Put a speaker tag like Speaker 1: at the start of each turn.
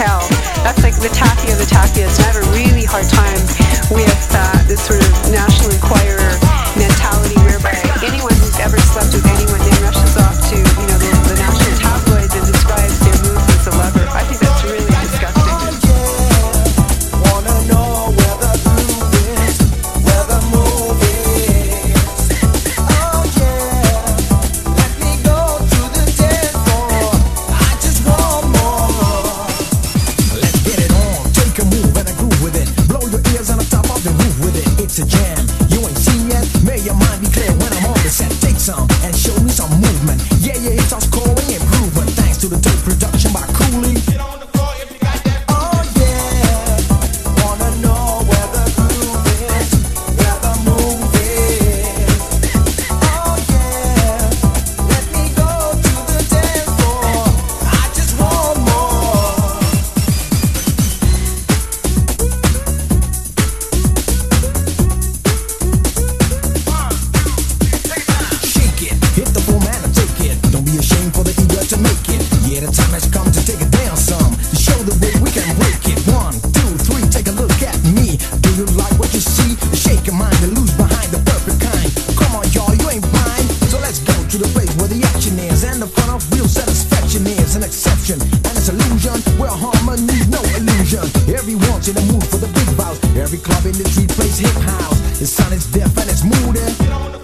Speaker 1: hell. song.
Speaker 2: In the mood for the big bout. Every club in the street plays hip house. The sun is deaf and it's moody.